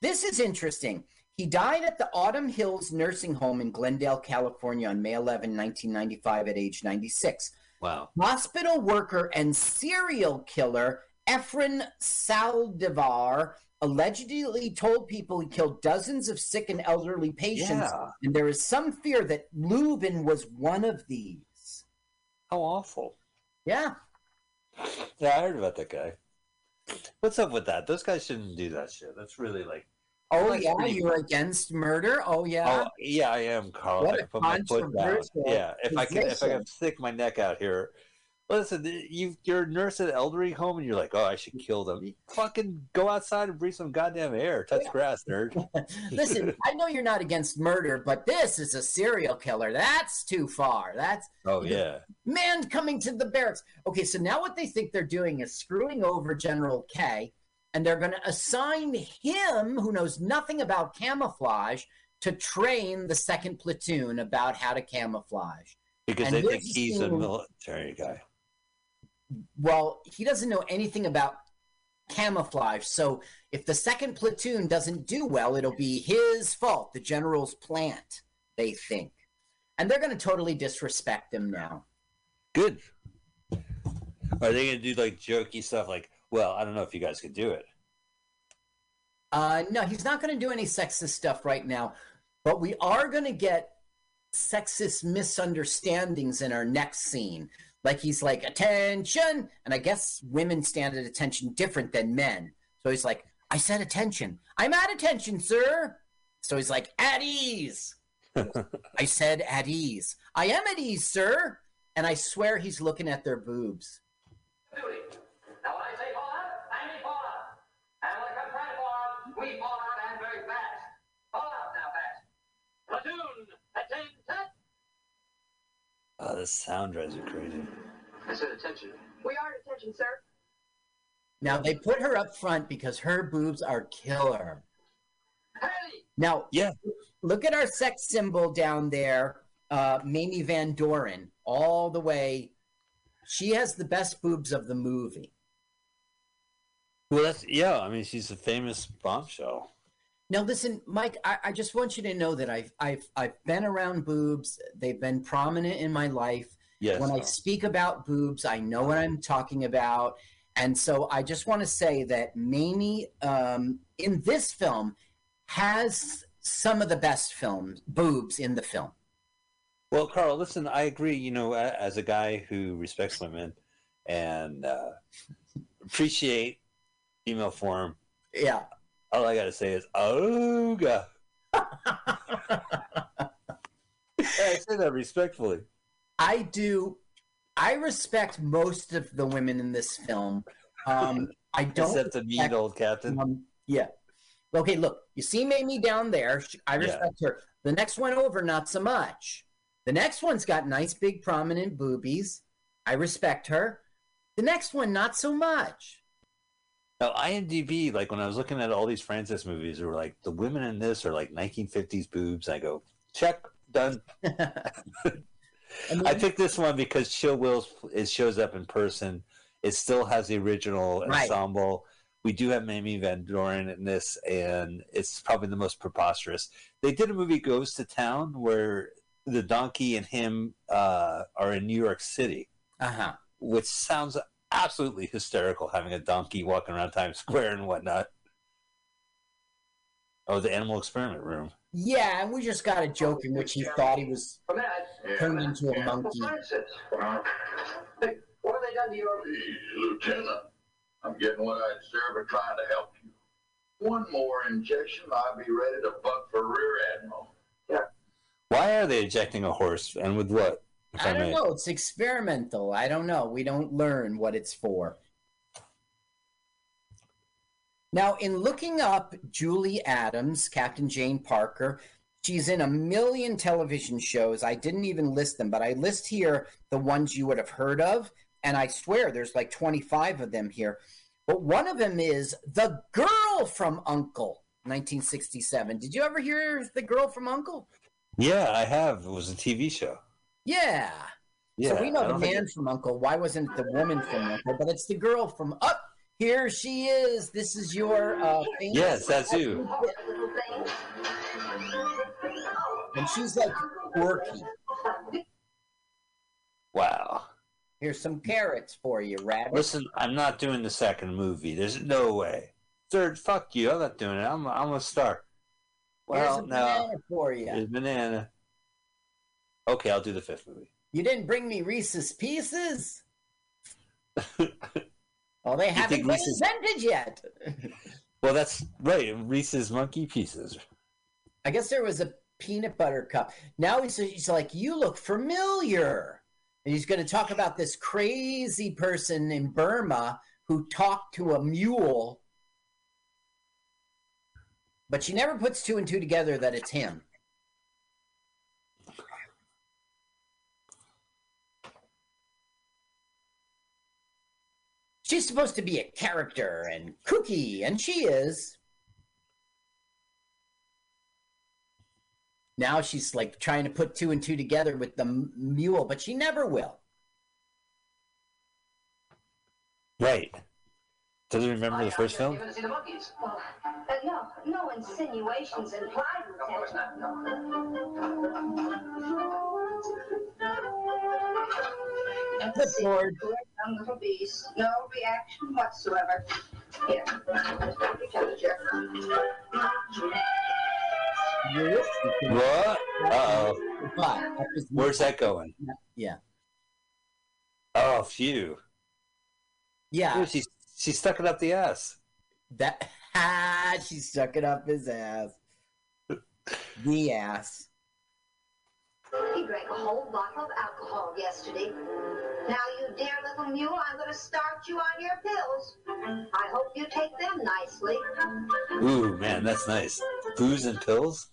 This is interesting. He died at the Autumn Hills Nursing Home in Glendale, California on May 11, 1995, at age 96. Wow. Hospital worker and serial killer Efren Saldivar allegedly told people he killed dozens of sick and elderly patients, Yeah. and there is some fear that Lubin was one of these. How awful. Yeah. Yeah, I heard about that guy. What's up with that? Those guys shouldn't do that shit. That's really like. Oh That's yeah, you're against murder. Oh yeah. Oh yeah, I am, Carl. What I put my foot down. Yeah, if I can, if I position. can stick my neck out here. Listen, you you're a nurse at an elderly home, and you're like, oh, I should kill them. You fucking go outside and breathe some goddamn air. Oh, Touch grass, nerd. Listen, I know you're not against murder, but this is a serial killer. That's too far. That's Oh yeah. man coming to the barracks. Okay, so now what they think they're doing is screwing over General K, and they're going to assign him, who knows nothing about camouflage, to train the second platoon about how to camouflage. Because And they think he's a military guy. Well, he doesn't know anything about camouflage, so if the second platoon doesn't do well, it'll be his fault, the general's plant, they think. And they're going to totally disrespect him now. Good. Are they gonna do like jokey stuff like, well, I don't know if you guys could do it. Uh, no, he's not going to do any sexist stuff right now, but we are going to get sexist misunderstandings in our next scene. Like he's like, attention. And I guess women stand at attention different than men. So he's like, I said attention. I'm at attention, sir. So he's like, at ease. I said at ease. I am at ease, sir. And I swear he's looking at their boobs. Duty. Now when I say fall out, I mean fall out. And when it comes time to fall out, we fall out and very fast. Fall out now fast. Platoon, attention. Oh, this sound drives me crazy. I said attention. We are at attention, sir. Now they put her up front because her boobs are killer. Hey! Now, Yeah. look at our sex symbol down there, uh, Mamie Van Doren, all the way. She has the best boobs of the movie. Well, that's yeah. I mean, she's a famous bombshell. Now, listen, Mike. I, I just want you to know that I've I've I've been around boobs. They've been prominent in my life. Yes. When I speak about boobs, I know what I'm talking about, and so I just want to say that Mamie um, in this film has some of the best films boobs in the film. Well, Carl, listen, I agree. You know, as a guy who respects women and uh, appreciate female form, Yeah. all I got to say is, "Ooga." I say that respectfully. I do. I respect most of the women in this film. Um, I don't. Except the mean old captain. Um, yeah. Okay, look, you see Mamie down there. I Yeah. respect her. The next one over, not so much. The next one's got nice, big, prominent boobies. I respect her. The next one, not so much. Now, IMDb, like when I was looking at all these Francis movies, they were like, the women in this are like 1950s boobs. I go, check, done. I mean, I picked this one because Chill Wills it shows up in person. It still has the original Right. ensemble. We do have Mamie Van Doren in this, and it's probably the most preposterous. They did a movie Goes to Town where the donkey and him uh, are in New York City, uh-huh. which sounds absolutely hysterical having a donkey walking around Times Square and whatnot. Oh, the animal experiment room. Yeah, and we just got a joke in which he thought he was turned into a monkey. Francis. Hey, what have they done to your... Lieutenant, I'm getting what I deserve for trying to help you. One more injection, I'll be ready to buck for Rear Admiral. Yeah. Why are they ejecting a horse, and with what? If I don't may? know. It's experimental. I don't know. We don't learn what it's for. Now, in looking up Julie Adams, Captain Jane Parker, she's in a million television shows. I didn't even list them, but I list here the ones you would have heard of. And I swear there's like 25 of them here. But one of them is The Girl from U.N.C.L.E., 1967. Did you ever hear The Girl from U.N.C.L.E.? Yeah, I have. It was a TV show. Yeah. Yeah, so we know the man from Uncle. Why wasn't it the woman from U.N.C.L.E.? But it's the girl from Up. Here she is. This is your uh, famous. Yes, that's you. And she's like quirky. Wow. Here's some carrots for you, rabbit. Listen, I'm not doing the second movie. There's no way. Third, fuck you. I'm not doing it. I'm, I'm a star. Here's Well, a no. banana for you. There's banana. Okay, I'll do the fifth movie. You didn't bring me Reese's Pieces. Oh, they haven't think been Reese's- invented yet. Well, that's right. Reese's Monkey Pieces. I guess there was a peanut butter cup. Now he's, he's like, You look familiar. And he's going to talk about this crazy person in Burma who talked to a mule. But she never puts two and two together that it's him. She's supposed to be a character and kooky, and she is. Now she's like trying to put two and two together with the m- mule, but she never will. Right. Doesn't remember the first film? You see the monkeys? Uh, no, no insinuations implied, No, it's Lieutenant. not. No. Good lord. Young little beast. No reaction whatsoever. Here. What? Uh oh. But Where's that going? Yeah. Oh, phew. Yeah. Dude, she, she stuck it up the ass. That ha, she stuck it up his ass. The ass. He drank a whole bottle of alcohol yesterday. Now, you dear little mule, I'm going to start you on your pills. I hope you take them nicely. Ooh, man, that's nice. Booze and pills?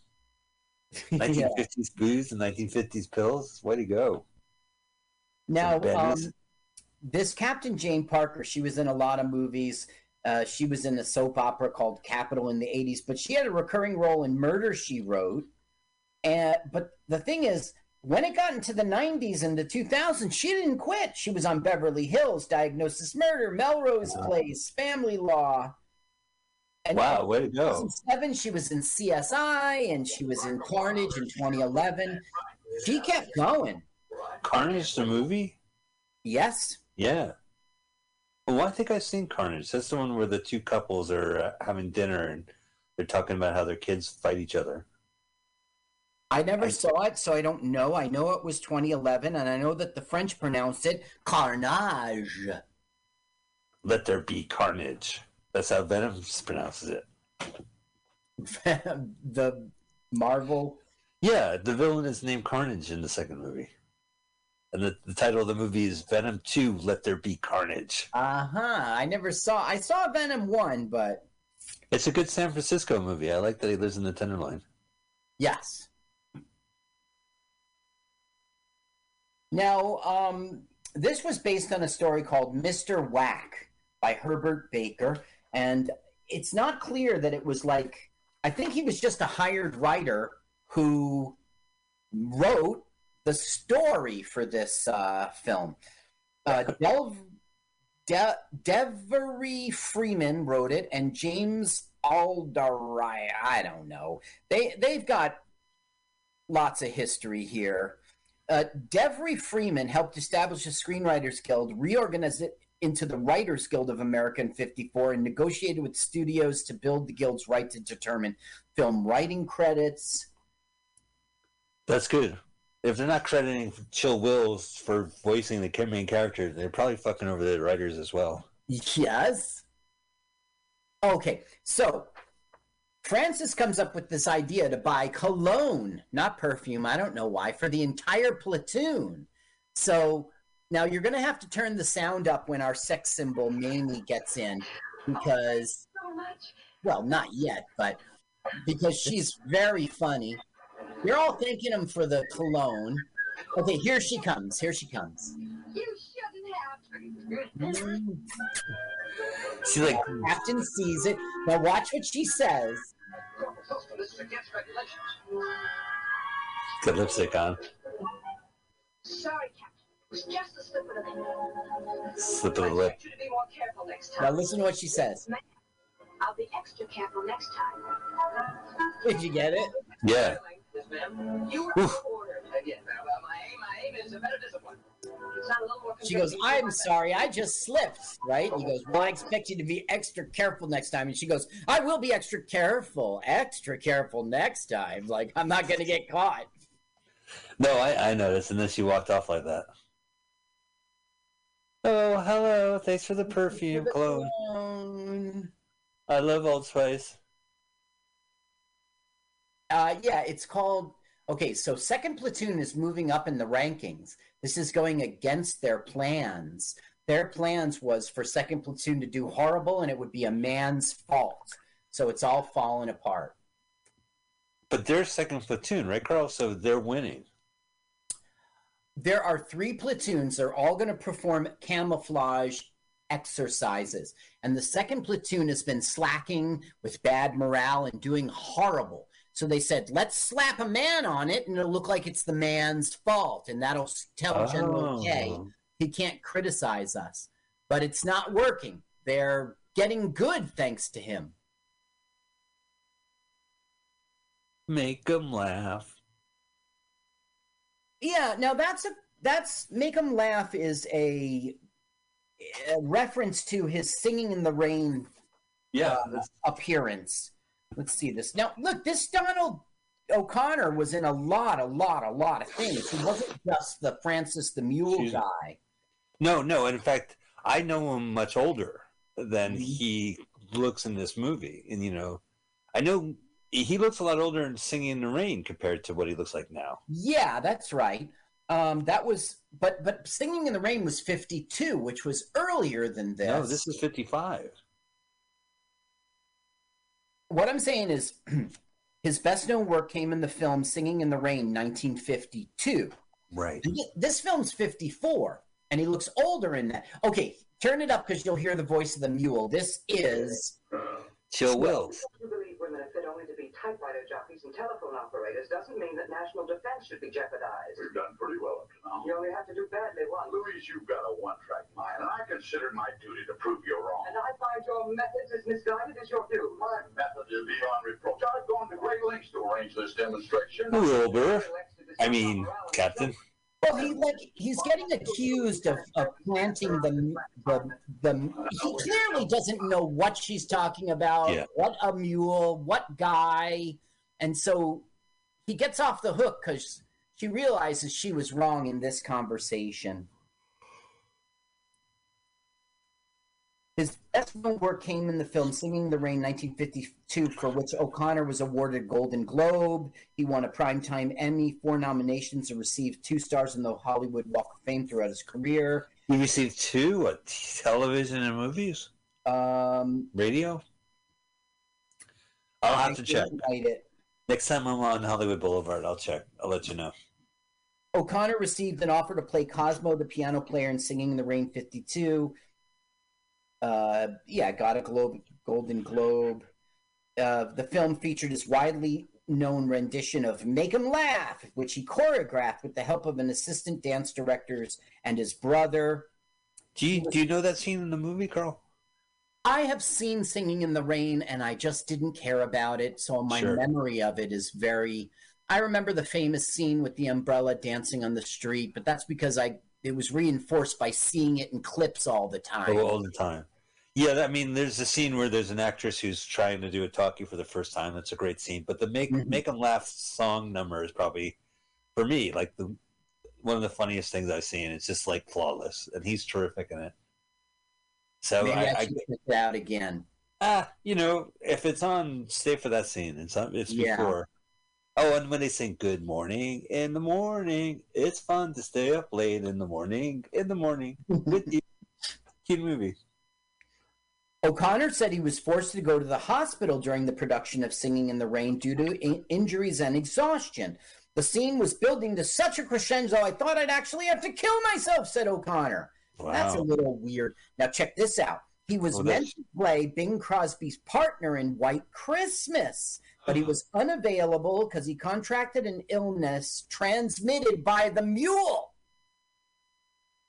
yeah. 1950s booze and 1950s pills? Way to go. Now, um, this Captain Jane Parker, she was in a lot of movies. Uh, she was in a soap opera called Capitol in the 80s, but she had a recurring role in Murder She Wrote. And but the thing is, when it got into the 90s and the 2000s, she didn't quit. She was on Beverly Hills, Diagnosis Murder, Melrose Place, Family Law. And Wow, way to go. 2007, she was in CSI and she was in Carnage in 2011. She kept going. Carnage the movie? Yes. Yeah. Well, I think I've seen Carnage. That's the one where the two couples are uh, having dinner and they're talking about how their kids fight each other. I never I- saw it, so I don't know. I know it was 2011, and I know that the French pronounced it Carnage. Let there be carnage. That's how Venom pronounces it. the Marvel. Yeah, the villain is named Carnage in the second movie. And the, the title of the movie is Venom 2 Let There Be Carnage. Uh huh. I never saw. I saw Venom one, but It's a good San Francisco movie. I like that he lives in the Tenderloin. yes. Now, um, this was based on a story called Mr. Whack by Herbert Baker, and it's not clear that it was like. I think he was just a hired writer who wrote the story for this uh, film. Uh, Delv, De- Devery Freeman wrote it, and James Alderai. I don't know. They they've got lots of history here. Uh, Devery Freeman helped establish the Screenwriters Guild, reorganize it into the Writers Guild of America in '54, and negotiated with studios to build the guild's right to determine film writing credits. That's good. If they're not crediting Chill Wills for voicing the main character, they're probably fucking over the writers as well. Yes. Okay, so Francis comes up with this idea to buy cologne, not perfume. I don't know why, for the entire platoon. So now you're going to have to turn the sound up when our sex symbol Mamie gets in because, So much. well, not yet, but because she's very funny. You're all thanking him for the cologne. Okay, here she comes. Here she comes. You shouldn't have. Mm. She's like, Captain sees it. Now watch what she says. This is got lipstick on. Sorry, Captain. It was just a slip of the lip. Slip of the lip. expect you to be more careful next Now listen to what she says. I'll be extra careful next time. Did you get it? Yeah. You were Oof. ordered. Again. My aim, my aim is a better discipline. Sound a little more She goes. I'm sorry, I just slipped, right? He goes, Well, I expect you to be extra careful next time. And she goes, I will be extra careful, extra careful next time. Like, I'm not going to get caught. No, I, I noticed, and then she walked off like that. Oh, hello. Thanks for the perfume, clone. I love Old Spice. Uh, yeah, it's called. Okay, so second platoon is moving up in the rankings. This is going against their plans. Their plans was for second platoon to do horrible, and it would be a man's fault. So it's all falling apart. But they're second platoon, right, Carl? So they're winning. There are three platoons. They're all going to perform camouflage exercises. And the second platoon has been slacking with bad morale and doing horrible. So they said, let's slap a man on it and it'll look like it's the man's fault. And that'll tell General K Oh. he can't criticize us. But it's not working. They're getting good thanks to him. Make them laugh. Yeah, now that's a that's make him laugh is a, a reference to his singing in the rain Yeah. uh, appearance. Let's see this. Now, look, this Donald O'Connor was in a lot, a lot, a lot of things. He wasn't just the Francis the Mule She's- guy. No, no. In fact, I know him much older than Mhm. he looks in this movie. And, you know, I know he looks a lot older in Singing in the Rain compared to what he looks like now. Yeah, that's right. Um, that was, but but Singing in the Rain was fifty two, which was earlier than this. No, this is 55. What I'm saying is, his best known work came in the film Singing in the Rain, 1952. Right. This film's 54, and he looks older in that. Okay, turn it up because you'll hear the voice of the mule. This is Chill Wills. You believe women are fit only to be typewriter jockeys and telephone operators doesn't mean that national defense should be jeopardized. We've done pretty well up to now. You only have to do badly once. Louise, you've got a one-track mind, and I consider it my duty to prove you wrong. And I find your methods as misguided as your views. My method is beyond reproach. I've gone to great lengths to arrange this demonstration. Wilbur. I mean, Captain. Well, he like he's getting accused of, of planting the, the the. He clearly doesn't know what she's talking about. Yeah. What a mule, what guy, and so he gets off the hook because she realizes she was wrong in this conversation. His best known work came in the film Singing the Rain 1952, for which O'Connor was awarded Golden Globe. He won a Primetime Emmy, four nominations, and received two stars in the Hollywood Walk of Fame throughout his career. He received two what television and movies, Um, radio. I'll have to check it. next time I'm on Hollywood Boulevard. I'll check. I'll let you know. O'Connor received an offer to play Cosmo, the piano player in Singing in the Rain 52. Uh, yeah, got a Globe, Golden Globe. Uh, the film featured his widely known rendition of Make 'em Laugh, which he choreographed with the help of an assistant dance directors and his brother. Do you do you know that scene in the movie, Carl? I have seen Singing in the Rain and I just didn't care about it, so my Sure. memory of it is very I remember the famous scene with the umbrella dancing on the street, but that's because I it was reinforced by seeing it in clips all the time. Oh, all the time. Yeah, I mean, there's a scene where there's an actress who's trying to do a talkie for the first time. That's a great scene. But the make Mhm. make them laugh song number is probably for me like the one of the funniest things I've seen. It's just like flawless, and he's terrific in it. So Maybe I, I, I, check it out again. ah, you know, if it's on, stay for that scene. It's on. It's Yeah. before. Oh, and when they sing "Good morning in the morning," it's fun to stay up late in the morning. In the morning with you. Cute movie. O'Connor said he was forced to go to the hospital during the production of Singing in the Rain due to in- injuries and exhaustion. The scene was building to such a crescendo, I thought I'd actually have to kill myself, said O'Connor. Wow. That's a little weird. Now, check this out. He was Oh, meant to play Bing Crosby's partner in White Christmas, but he was unavailable because he contracted an illness transmitted by the mule.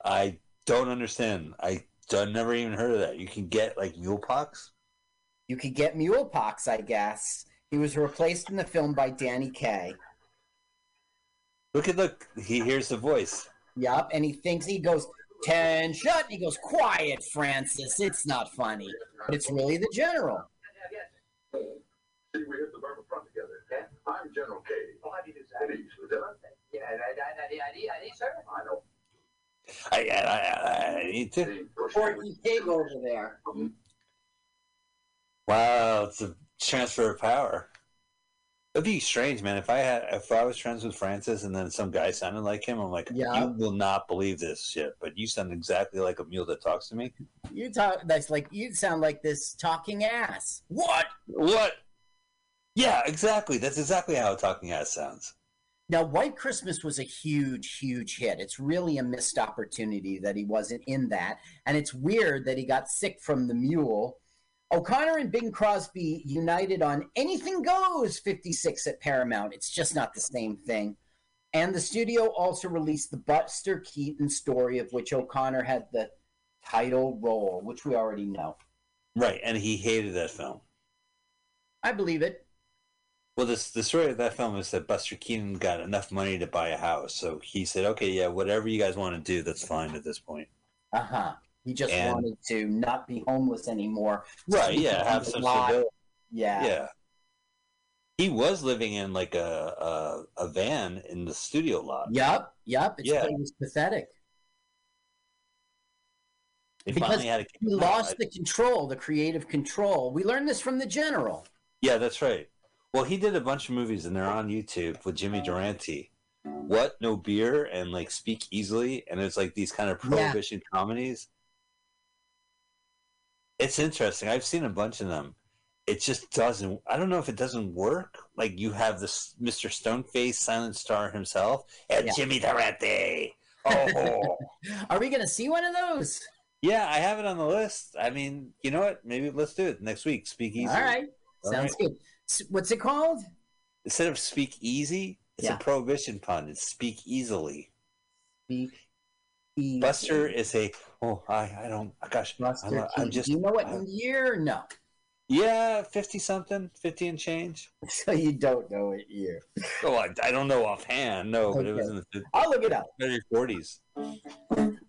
I don't understand. I I've never even heard of that. You can get like mule pox. You could get mule pox, I guess. He was replaced in the film by Danny Kaye. Look at look. He hears the voice. Yup, and he thinks he goes, ten shut. He goes, quiet, Francis. It's not funny. But it's really the general. I'm General Cady. Oh, how do you do, sir? Please, Lieutenant. Yeah, I, I, I, I, I, sir. I know. I I, I, I need to. See, push Porky Pig over there. Mm-hmm. Wow, it's a transfer of power. It'd be strange, man. If I had, if I was friends with Francis and then some guy sounded like him, I'm like, Yeah. you will not believe this shit. But you sound exactly like a mule that talks to me. You talk. That's like you sound like this talking ass. What? What? Yeah, exactly. That's exactly how talking ass sounds. Now, White Christmas was a huge, huge hit. It's really a missed opportunity that he wasn't in that, and it's weird that he got sick from the mule. O'Connor and Bing Crosby united on Anything Goes 56 at Paramount. It's just not the same thing. And the studio also released the Buster Keaton story, of which O'Connor had the title role, which we already know. Right, and he hated that film. I believe it. Well, this the story of that film is that Buster Keaton got enough money to buy a house, so he said, "Okay, yeah, whatever you guys want to do, that's fine at this point." Uh huh. He just And- wanted to not be homeless anymore. Right? Yeah, have some stability. Yeah. Yeah. He was living in like a a, a van in the studio lot. Yep. Yep. It's Yeah. it was pathetic. They Because had He lost the control, the creative control. We learned this from the general. Yeah, that's right. Well, he did a bunch of movies, and they're on YouTube with Jimmy Durante. What? No beer and like Speak Easily, and it's like these kind of Yeah. prohibition comedies. It's interesting. I've seen a bunch of them. It just doesn't. I don't know if it doesn't work. Like you have this Mr. Stoneface, silent star himself, and Yeah. Jimmy Durante. Oh, Are we going to see one of those? yeah, I have it on the list. I mean, you know what? Maybe let's do it next week. Speak Easily. All right. Sounds good. What's it called? Instead of speak easy, it's Yeah. a prohibition pun. It's speak easily. Speak easy. Buster is a oh I I don't gosh Buster I'm, I'm just Do you know what I'm- year? No. yeah fifty something fifty and change. So you don't know what year. Oh I, I don't know offhand no but it was in the I'll look it up. early forties.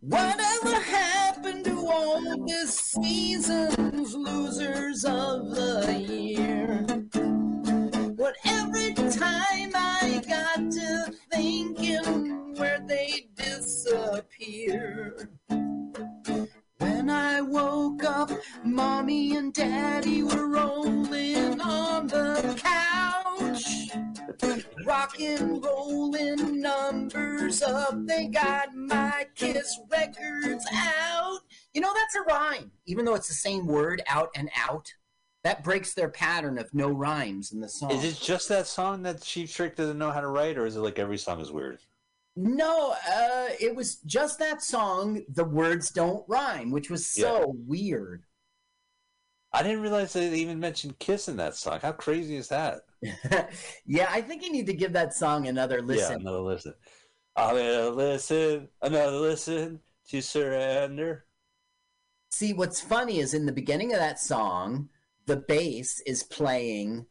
Whatever happened all the seasons, losers of the year? But every time I got to thinking where they disappeared. When I woke up, mommy and daddy were rolling on the couch. Rockin', rollin' numbers up. They got my Kiss records out. You know, that's a rhyme. Even though it's the same word, out and out. That breaks their pattern of no rhymes in the song. Is it just that song that Cheap Trick doesn't know how to write, or is it like every song is weird? No, uh, it was just that song. The words don't rhyme, which was so weird. I didn't realize they even mentioned Kiss in that song. How crazy is that? yeah, I think you need to give that song another Yeah, listen. another listen. I'm gonna listen, another listen to surrender. See, what's funny is in the beginning of that song, the bass is playing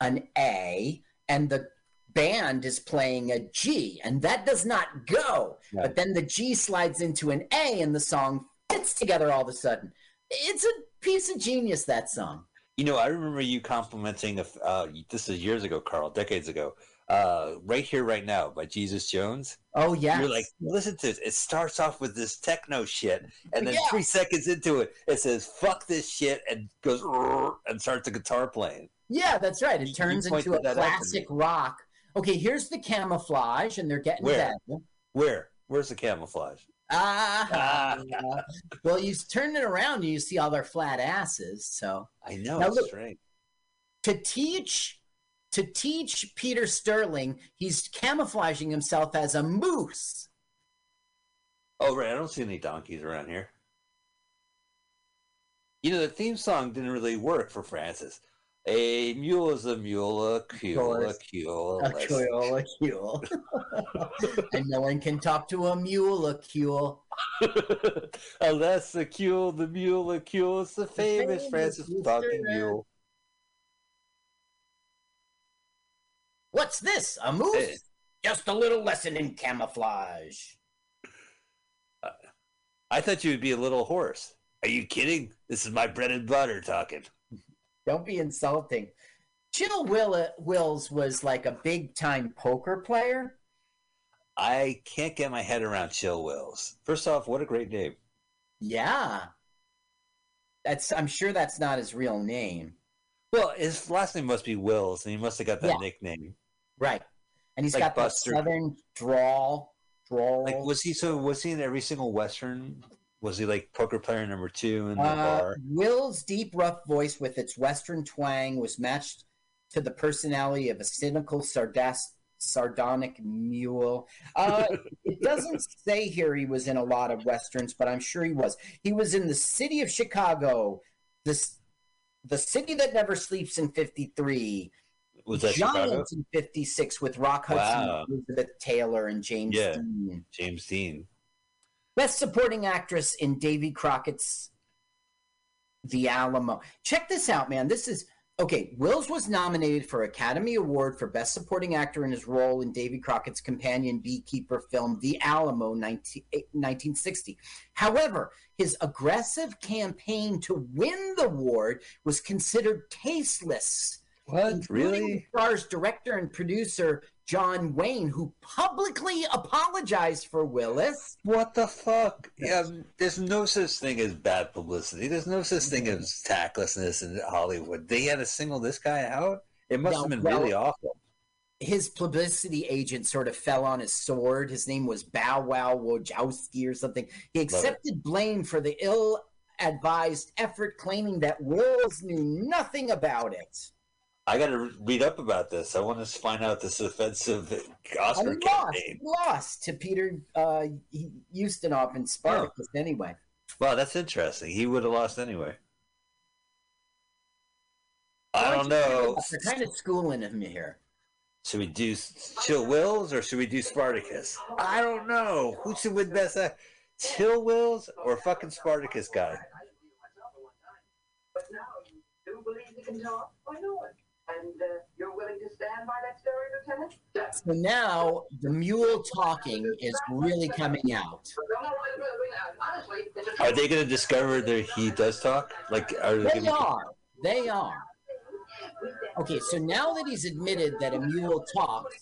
an A and the band is playing a G, and that does not go. Yeah. But then the G slides into an A and the song fits together all of a sudden. It's a piece of genius, that song. You know, I remember you complimenting. Uh, this is years ago, Carl, decades ago. Uh, right here, right now, by Jesus Jones. Oh, yeah. You're like, listen to it. It starts off with this techno shit, and then Yeah. three seconds into it, it says "fuck this shit" and goes and starts the guitar playing. Yeah, that's right. It turns into a pointed that out to me. classic rock. Okay, here's the camouflage, and they're getting Where? better. Where? Where's the camouflage? Ah, well, you turn it around and you see all their flat asses. So I know Now it's look- strange. to teach, to teach Peter Sterling, he's camouflaging himself as a moose. Oh right, I don't see any donkeys around here. You know, the theme song didn't really work for Francis. A mule is a mule, a cule, a cule. A cule, a cule. and no one can talk to a mule, a cule. Unless the cule, the mule, a cule. It's the famous Francis talking mule. What's this? A moose? Hey. Just a little lesson in camouflage. I thought you would be a little horse. Are you kidding? This is my bread and butter talking. Don't be insulting. Chill Will- Wills was like a big time poker player. I can't get my head around Chill Wills. First off, what a great name. Yeah. That's I'm sure that's not his real name. Well, his last name must be Wills, and he must have got that Yeah. nickname. Right. And he's Like got that Buster. southern drawl. Drawl. Like, was he so? Was he in every single western? Was he like poker player number two in the Uh, bar? Will's deep, rough voice with its western twang was matched to the personality of a cynical, sardas- sardonic mule. Uh, it doesn't say here he was in a lot of westerns, but I'm sure he was. He was in the city of Chicago, this, the city that never sleeps in '53. Was that Chicago? Giants in '56 with Rock Hudson, Wow. Elizabeth Taylor, and James Yeah. Dean. James Dean. Best Supporting Actress in Davy Crockett's The Alamo. Check this out, man. This is okay. Wills was nominated for Academy Award for Best Supporting Actor in his role in Davy Crockett's companion beekeeper film The Alamo 19, 1960. However, his aggressive campaign to win the award was considered tasteless. What? Really? star's director and producer John Wayne, who publicly apologized for Willis. What the fuck? Yeah, there's no such thing as bad publicity. There's no such thing as tactlessness in Hollywood. They had to single this guy out. It must No, have been well- really awful. his publicity agent sort of fell on his sword. His name was Bow Wow Wojowski or something. He accepted blame for the ill advised effort, claiming that Wills knew nothing about it. I got to read up about this. I want to find out this offensive Oscar And he lost, campaign. he lost to Peter uh, Ustinov in Spartacus anyway. Well, that's interesting. He would have lost anyway. I don't know. They're kind of schooling him here. Should we do Chill Wills or should we do Spartacus? I don't know. Who should win best? act? Chill Wills or fucking Spartacus guy? But now you do believe you can talk? I know it. And uh, you're willing to stand by that story, Lieutenant? Yes. So now the mule talking is really coming out. Honestly, it's a Are they going to discover that he does talk? Like, are they, They gonna, are. They are. Okay, so now that he's admitted that a mule talks,